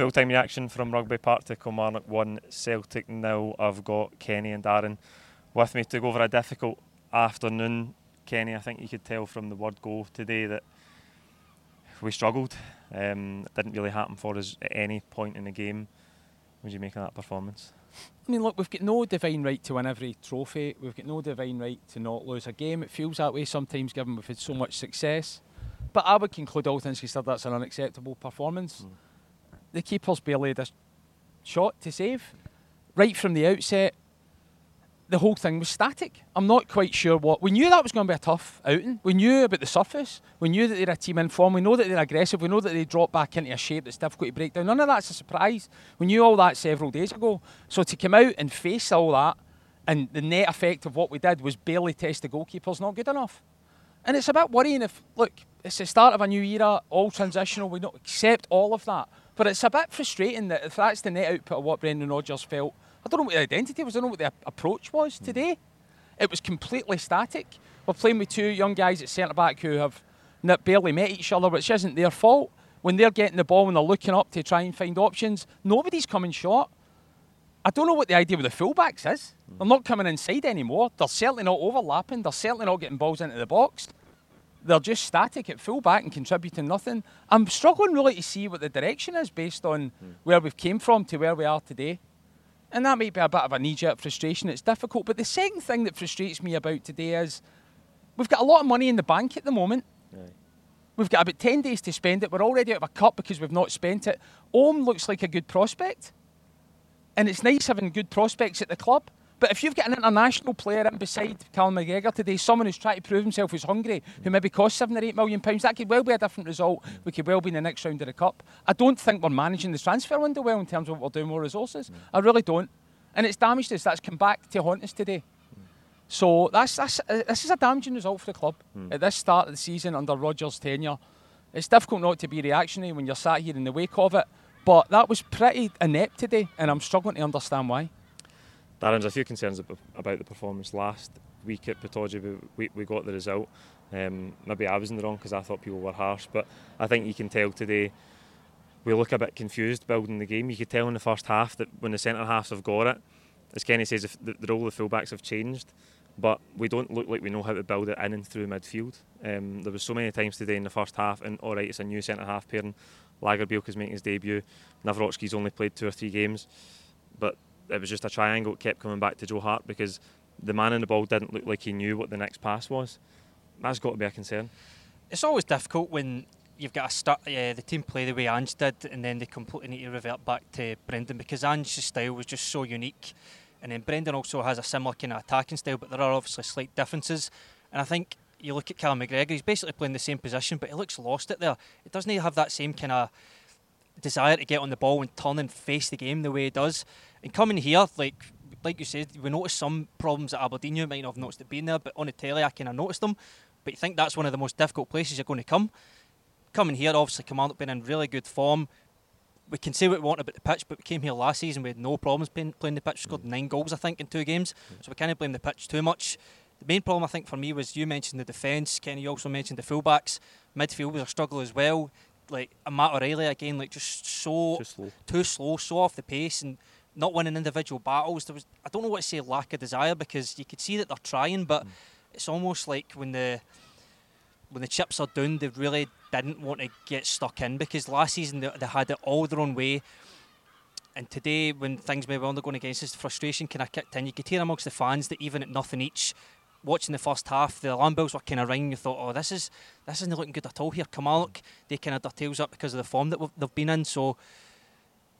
Full time reaction from Rugby Park to Kilmarnock 1, Celtic nil. I've got Kenny and Darren with me to go over a difficult afternoon. Kenny, I think you could tell from the word go today that we struggled. Um, it didn't really happen for us at any point in the game. What you make of that performance? I mean, look, we've got no divine right to win every trophy. We've got no divine right to not lose a game. It feels that way sometimes, given we've had so much success. But I would conclude all things considered that's an unacceptable performance. Mm. The keeper's barely had a shot to save. Right from the outset, the whole thing was static. I'm not quite sure what. We knew that was going to be a tough outing. We knew about the surface. We knew that they're a team in form. We know that they're aggressive. We know that they drop back into a shape that's difficult to break down. None of that's a surprise. We knew all that several days ago. So to come out and face all that, and the net effect of what we did was barely test the goalkeepers not good enough. And it's a bit worrying if, look, it's the start of a new era, all transitional, we don't accept all of that. But it's a bit frustrating that if that's the net output of what Brendan Rodgers felt, I don't know what the identity was, I don't know what the approach was hmm. today. It was completely static. We're playing with two young guys at centre back who have barely met each other, which isn't their fault. When they're getting the ball and they're looking up to try and find options, nobody's coming short. I don't know what the idea with the fullbacks is. They're not coming inside anymore. They're certainly not overlapping. They're certainly not getting balls into the box. They're just static at fullback and contributing nothing. I'm struggling really to see what the direction is based on mm. where we've came from to where we are today. And that might be a bit of a knee-jerk frustration. It's difficult. But the second thing that frustrates me about today is we've got a lot of money in the bank at the moment. Right. We've got about 10 days to spend it. We're already out of a cup because we've not spent it. Holm looks like a good prospect and it's nice having good prospects at the club. But if you've got an international player in beside Callum McGregor today, someone who's trying to prove himself who's hungry, who maybe costs seven or eight million pounds, that could well be a different result. We could well be in the next round of the cup. I don't think we're managing the transfer window well in terms of what we're doing more resources. Mm. I really don't. And it's damaged us. That's come back to haunt us today. Mm. So that's, that's uh, this is a damaging result for the club mm. at this start of the season under Rodgers' tenure. It's difficult not to be reactionary when you're sat here in the wake of it. But that was pretty inept today, and I'm struggling to understand why. Darren's a few concerns about the performance last week at Pittodrie. We, we got the result. Um, maybe I was in the wrong because I thought people were harsh, but I think you can tell today we look a bit confused building the game. You could tell in the first half that when the centre halves have got it, as Kenny says, the, the role of the fullbacks have changed, but we don't look like we know how to build it in and through midfield. Um, there was so many times today in the first half, and all right, it's a new centre half pairing, Lagerbielke is making his debut. Nawrocki's only played two or three games, but it was just a triangle. that kept coming back to Joe Hart because the man in the ball didn't look like he knew what the next pass was. That's got to be a concern. It's always difficult when you've got to start uh, the team play the way Ange did, and then they completely need to revert back to Brendan because Ange's style was just so unique. And then Brendan also has a similar kind of attacking style, but there are obviously slight differences. And I think you look at Callum McGregor, he's basically playing the same position, but he looks lost it there. It doesn't have that same kind of desire to get on the ball and turn and face the game the way he does. And coming here, like like you said, we noticed some problems at Aberdeen. You might not have noticed it being there, but on the telly, I kind of noticed them. But you think that's one of the most difficult places you're going to come. Coming here, obviously, Command been in really good form. We can say what we want about the pitch, but we came here last season. We had no problems playing, playing the pitch. We scored mm. nine goals, I think, in two games. Mm. So we can't blame the pitch too much. The main problem I think for me was you mentioned the defence. Kenny also mentioned the fullbacks. Midfield was a struggle as well. Like a Matt O'Riley again, like just so too slow, too slow, so off the pace, and not winning individual battles. There was I don't know what to say lack of desire because you could see that they're trying, but mm. it's almost like when the when the chips are down, they really didn't want to get stuck in because last season they, they had it all their own way. And today, when things maybe were going against us, frustration kind of kicked in. You could hear amongst the fans that even at nothing each, watching the first half, the alarm bells were kind of ringing. You thought, oh, this is this isn't looking good at all here. Kilmarnock, they kind of their tails up because of the form that they've been in. So,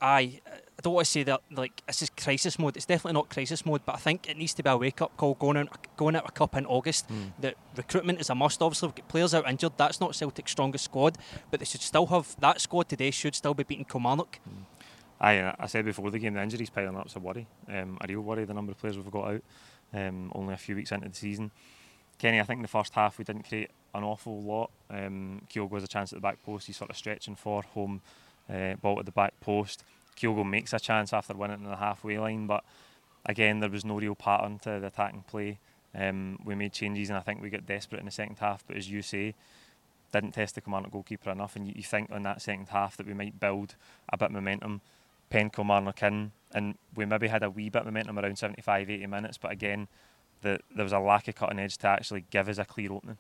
I, I don't want to say that like this is crisis mode. It's definitely not crisis mode, but I think it needs to be a wake up call going out going out a cup in August. Mm. That recruitment is a must. Obviously, we've got players out injured. That's not Celtic's strongest squad, but they should still have that squad today. Should still be beating Kilmarnock. Mm. I, I said before the game, the injuries piling up's a worry, um, a real worry. The number of players we've got out um, only a few weeks into the season. Kenny, I think in the first half we didn't create an awful lot. Um, Kyogo has a chance at the back post. He's sort of stretching for home uh, ball the back post. Kyogo makes a chance after winning in the halfway line, but again there was no real pattern to the attacking play. Um, we made changes and I think we got desperate in the second half. But as you say, didn't test the Kilmarnock goalkeeper enough, and you, you think on that second half that we might build a bit of momentum, pen Kilmarnock in, and we maybe had a wee bit of momentum around 75, 80 minutes, but again, the, there was a lack of cutting edge to actually give us a clear opening.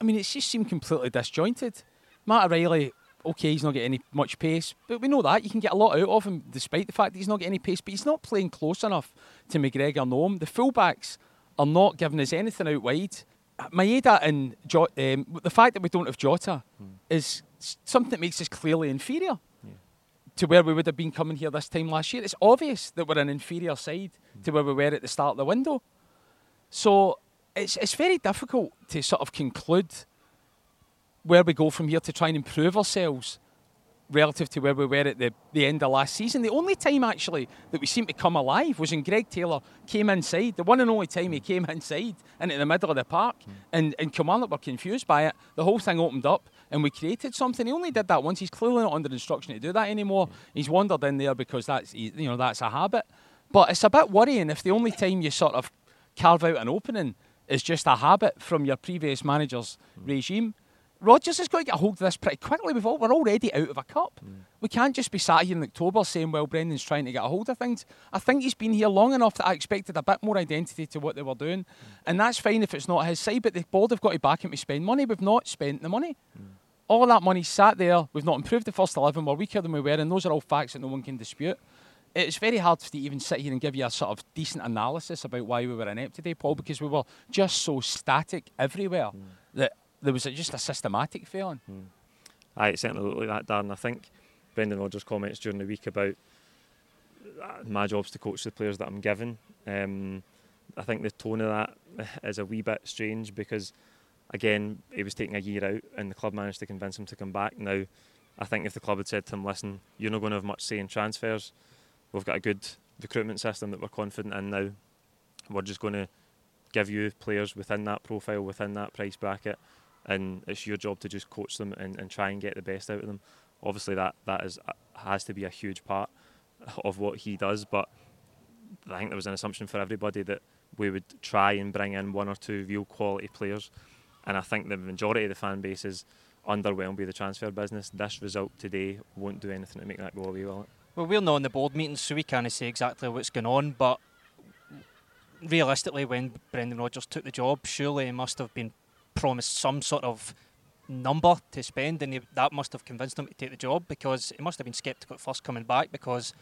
I mean, it just seemed completely disjointed. Matt O'Riley, okay, he's not getting any much pace, but we know that you can get a lot out of him despite the fact that he's not getting any pace. But he's not playing close enough to McGregor Noam. The fullbacks are not giving us anything out wide. Maeda and jo- um, the fact that we don't have Jota mm. is something that makes us clearly inferior yeah. to where we would have been coming here this time last year. It's obvious that we're an inferior side mm. to where we were at the start of the window. So it's it's very difficult to sort of conclude where we go from here to try and improve ourselves relative to where we were at the, the end of last season. The only time actually that we seemed to come alive was when Greg Taylor came inside. The one and only time he came inside and in the middle of the park and, and Kilmarnock were confused by it. The whole thing opened up and we created something. He only did that once. He's clearly not under instruction to do that anymore. He's wandered in there because that's you know that's a habit. But it's a bit worrying if the only time you sort of carve out an opening is just a habit from your previous manager's mm. regime. Rodgers has got to get a hold of this pretty quickly. We've all, we're already out of a cup. Mm. We can't just be sat here in October saying, well, Brendan's trying to get a hold of things. I think he's been here long enough that I expected a bit more identity to what they were doing. Mm. And that's fine if it's not his side, but the board have got to back him to spend money. We've not spent the money. Mm. All that money sat there. We've not improved the first 11. We're weaker than we were, and those are all facts that no one can dispute it's very hard to even sit here and give you a sort of decent analysis about why we were inept today, Paul, because we were just so static everywhere mm. that there was just a systematic failing. Mm. Aye, it certainly looked like that, Darren. I think Brendan Rodgers' comments during the week about uh, my job's to coach the players that I'm given. Um, I think the tone of that is a wee bit strange because, again, he was taking a year out and the club managed to convince him to come back. Now, I think if the club had said to him, listen, you're not going to have much say in transfers, we've got a good recruitment system that we're confident in now. We're just going to give you players within that profile, within that price bracket, and it's your job to just coach them and, and try and get the best out of them. Obviously, that that is uh, has to be a huge part of what he does, but I think there was an assumption for everybody that we would try and bring in one or two real quality players, and I think the majority of the fan base is underwhelmed by the transfer business. This result today won't do anything to make that go away, will it? Well, we're not in the board meetings, so we can't say exactly what's going on. But realistically, when Brendan Rodgers took the job, surely he must have been promised some sort of number to spend, and he, that must have convinced him to take the job because he must have been sceptical at first coming back because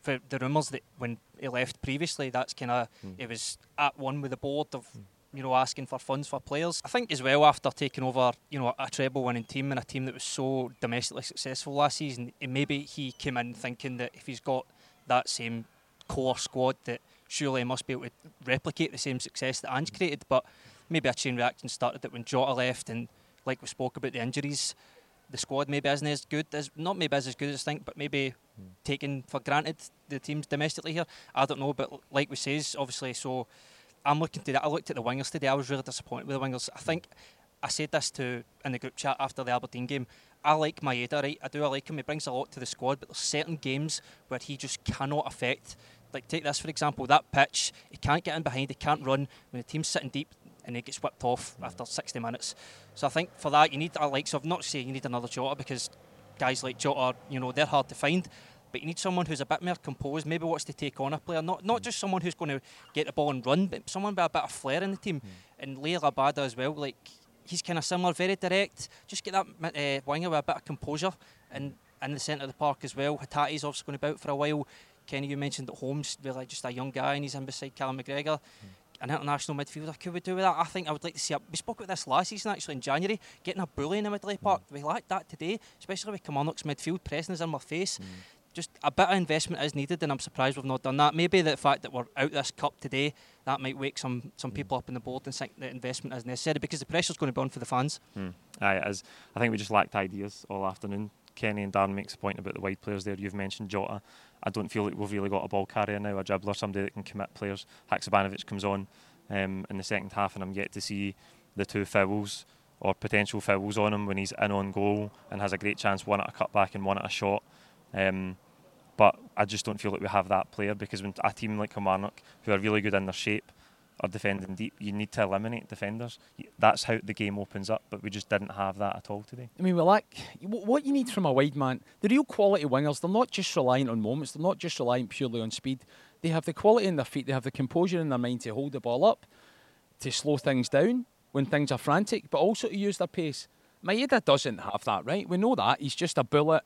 for the rumours that when he left previously, that's kind of mm. it was at one with the board of mm you know, asking for funds for players. I think as well after taking over, you know, a treble winning team and a team that was so domestically successful last season, maybe he came in thinking that if he's got that same core squad that surely he must be able to replicate the same success that Ange created. But maybe a chain reaction started that when Jota left and like we spoke about the injuries, the squad maybe isn't as good as not maybe as, good as I think, but maybe mm. taken for granted the teams domestically here. I don't know, but like we says, obviously so I'm looking to that. I looked at the wingers today. I was really disappointed with the wingers. I think I said this to in the group chat after the Aberdeen game. I like Maeda, right? I do. I like him. He brings a lot to the squad, but there's certain games where he just cannot affect. Like take this for example. That pitch, he can't get in behind. He can't run when the team's sitting deep and he gets whipped off after 60 minutes. So I think for that you need a like. So I'm not saying you need another Jota because guys like Jota, you know, they're hard to find but you need someone who's a bit more composed, maybe wants to take on a player, not not just someone who's going to get the ball and run, but someone with a bit of flair in the team. Mm. And Liel Abada as well, like he's kind of similar, very direct. Just get that uh, winger with a bit of composure and in the centre of the park as well. Hatate's obviously going to be out for a while. Kenny, you mentioned that Holm's, really just a young guy, and he's in beside Callum McGregor. Mm. An international midfielder, could we do with that? I think I would like to see. A, we spoke about this last season actually in January, getting a bully in the middle of the Park. Mm. We like that today, especially with Kilmarnock's midfield pressing us in my face. Mm just a bit of investment is needed, and I'm surprised we've not done that. Maybe the fact that we're out this cup today that might wake some some mm. people up in the board and think that investment is necessary because the pressure's going to be on for the fans. Mm. Aye, it is. I think we just lacked ideas all afternoon. Kenny and Darren makes a point about the wide players there. You've mentioned Jota. I don't feel like we've really got a ball carrier now, a dribbler, somebody that can commit players. Haksabanovic comes on um, in the second half, and I'm yet to see the two fouls or potential fouls on him when he's in on goal and has a great chance, one at a cutback and one at a shot. Um, but I just don't feel like we have that player because when a team like Kilmarnock, who are really good in their shape, are defending deep. You need to eliminate defenders. That's how the game opens up, but we just didn't have that at all today. I mean, we like what you need from a wide man. The real quality wingers, they're not just reliant on moments. They're not just reliant purely on speed. They have the quality in their feet. They have the composure in their mind to hold the ball up, to slow things down when things are frantic, but also to use their pace. Maeda doesn't have that, right? We know that. He's just a bullet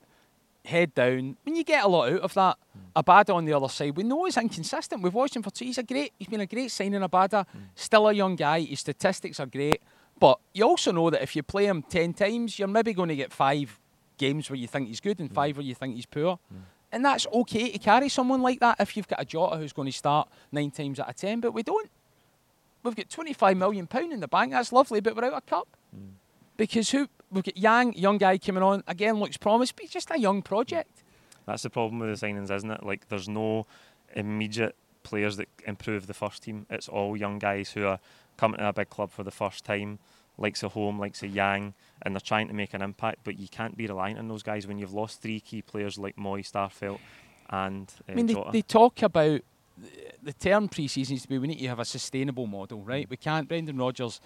head down. When you get a lot out of that, mm. Abada on the other side, we know he's inconsistent. We've watched him for two. He's a great. He's been a great signing. Abada, mm. still a young guy. His statistics are great, but you also know that if you play him ten times, you're maybe going to get five games where you think he's good and mm. five where you think he's poor. Mm. And that's okay to carry someone like that if you've got a Jota who's going to start nine times out of ten. But we don't. We've got 25 million pound in the bank. That's lovely, but without a cup. Mm. Because who we've got Yang, young guy coming on again, looks promised, but just a young project. That's the problem with the signings, isn't it? Like there's no immediate players that improve the first team. It's all young guys who are coming to a big club for the first time, likes a Holm, likes a Yang, and they're trying to make an impact. But you can't be reliant on those guys when you've lost three key players like Mooy, Starfelt, and uh, I mean, they, they, talk about the term pre-season needs to be we need to have a sustainable model, right? We can't. Brendan Rodgers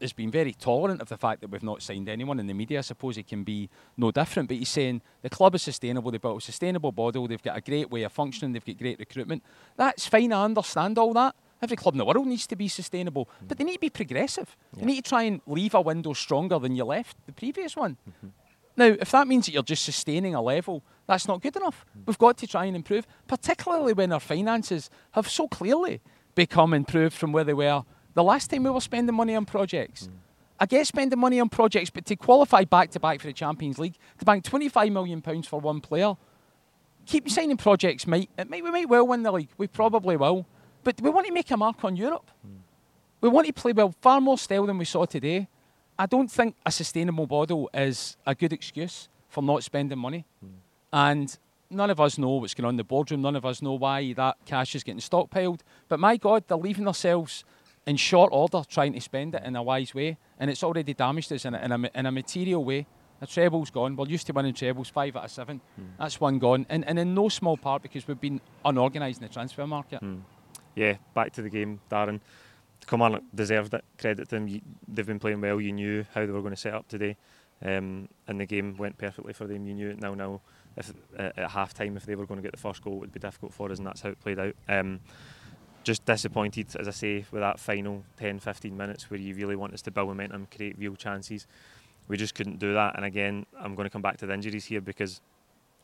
has been very tolerant of the fact that we've not signed anyone in the media. I suppose it can be no different, but he's saying the club is sustainable. They've built a sustainable model. They've got a great way of functioning. They've got great recruitment. That's fine. I understand all that. Every club in the world needs to be sustainable, mm. but they need to be progressive. Yeah. They need to try and leave a window stronger than you left the previous one. Mm-hmm. Now, if that means that you're just sustaining a level, that's not good enough. Mm. We've got to try and improve, particularly when our finances have so clearly become improved from where they were the last time we were spending money on projects. Mm. I get spending money on projects, but to qualify back to back for the Champions League, to bank £25 million for one player, keep signing projects. Might, might, we might well win the league. We probably will. But we want to make a mark on Europe. Mm. We want to play well, far more style than we saw today. I don't think a sustainable model is a good excuse for not spending money. Mm. And none of us know what's going on in the boardroom. None of us know why that cash is getting stockpiled. But my God, they're leaving themselves in short order trying to spend it in a wise way, and it's already damaged us in a, in a, in a material way. The treble's gone. We're used to winning trebles, five out of seven. Mm. That's one gone, and, and in no small part because we've been unorganised in the transfer market. Mm. Yeah, back to the game, Darren. Kilmarnock deserved it. Credit to them. You, they've been playing well. You knew how they were going to set up today, um, and the game went perfectly for them. You knew it now. Now, if uh, at half time, if they were going to get the first goal, it would be difficult for us, and that's how it played out. Um, just disappointed, as I say, with that final 10 15 minutes where you really want us to build momentum, create real chances. We just couldn't do that. And again, I'm going to come back to the injuries here because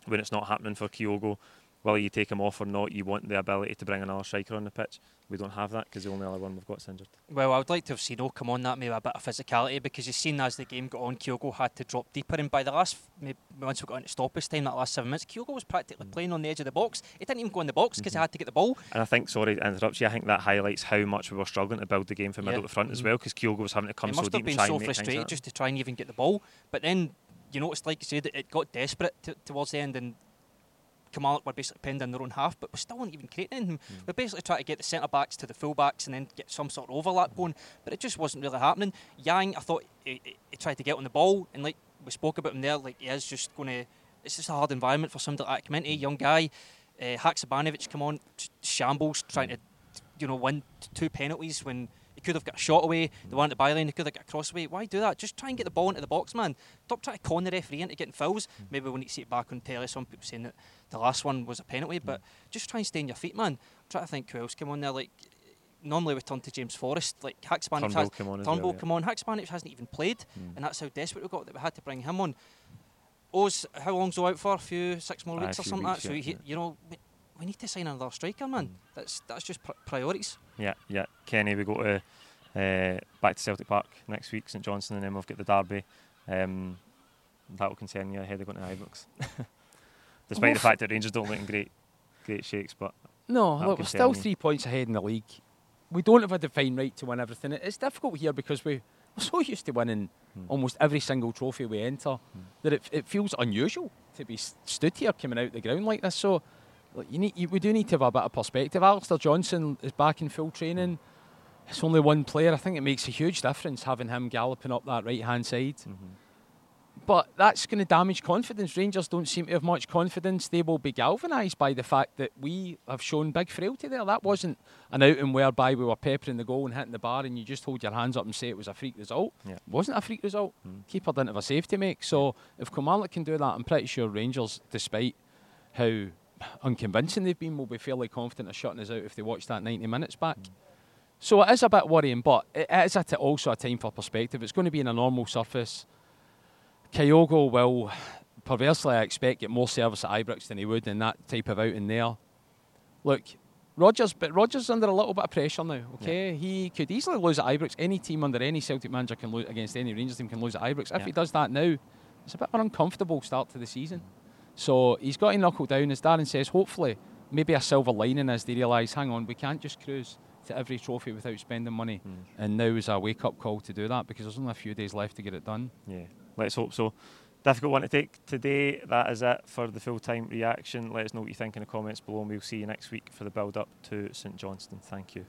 when it's not happening for Kyogo, whether you take him off or not, you want the ability to bring another striker on the pitch. We don't have that because the only other one we've got is injured. Well, I would like to have seen oh come on that maybe a bit of physicality because you've seen as the game got on, Kyogo had to drop deeper, and by the last maybe once we got into stoppage time, that last seven minutes, Kyogo was practically mm. playing on the edge of the box. He didn't even go in the box because mm-hmm. he had to get the ball. And I think, sorry to interrupt you, I think that highlights how much we were struggling to build the game from yeah. middle to front mm-hmm. as well because Kyogo was having to come he so deep. Must have been so frustrated just to try and even get the ball, but then you noticed, like you said, it got desperate t- towards the end and Kilmarnock were basically pinned in their own half, but we still weren't even creating anything. Mm. We basically tried to get the centre backs to the full backs and then get some sort of overlap going, but it just wasn't really happening. Yang, I thought he, he tried to get on the ball, and like we spoke about him there, like he is just going to. It's just a hard environment for somebody like that. Community, young guy, uh, Haksabanovic come on, shambles, trying to, you know, win two penalties when could have got a shot away. The one at the byline, he could have got a cross away. Why do that? Just try and get the ball into the box, man. Stop trying to con the referee into getting fouls. Mm. Maybe we need to see it back on telly. Some people saying that the last one was a penalty, but mm. just try and stay on your feet, man. I'm trying to think who else came on there. Like normally we turn to James Forrest. Like Haksabanovic has come on. Turnbull well, yeah. come on. Haksabanovic hasn't even played, mm. and that's how desperate we got that we had to bring him on. Oz, how long's he out for? A few six more weeks or something weeks, like that. So yeah, you know, we need to sign another striker, man. Mm. That's that's just pr- priorities. Yeah, yeah. Kenny, we go to uh, back to Celtic Park next week, St Johnstone, and then we've got the Derby. Um, that will concern you ahead of going to Ibrox. Despite the fact that Rangers don't look in great, great shakes, but no, look, we're still three points ahead in the league. We don't have a defined right to win everything. It's difficult here because we, we're so used to winning hmm. almost every single trophy we enter hmm. that it, it feels unusual to be stood here coming out the ground like this. So, look, you need, you, we do need to have a bit of perspective. Alistair Johnston is back in full training. It's only one player. I think it makes a huge difference having him galloping up that right hand side. Mm-hmm. but that's going to damage confidence. Rangers don't seem to have much confidence. They will be galvanised by the fact that we have shown big frailty there. That wasn't an outing whereby we were peppering the goal and hitting the bar and you just hold your hands up and say it was a freak result. Yeah. It wasn't a freak result. Mm. Keeper didn't have a safety to make. So if Kilmarnock can do that, I'm pretty sure Rangers, despite how unconvincing they've been, we'll be fairly confident of shutting us out if they watch that 90 minutes back. Mm. So it is a bit worrying, but it is a t- also a time for perspective. It's going to be in a normal surface. Kyogo will, perversely, I expect, get more service at Ibrox than he would in that type of outing there. Look, Rodgers, but Rodgers is under a little bit of pressure now. Okay, he could easily lose at Ibrox. Any team under any Celtic manager can lose against any Rangers team can lose at Ibrox. If Yeah. he does that now, it's a bit of an uncomfortable start to the season. So he's got to knuckle down, as Darren says. Hopefully, maybe a silver lining as they realise, hang on, we can't just cruise to every trophy without spending money. Mm. And now is a wake up call to do that because there's only a few days left to get it done. Yeah, let's hope so. Difficult one to take today. That is it for the full time reaction. Let us know what you think in the comments below, and we'll see you next week for the build up to St Johnstone. Thank you.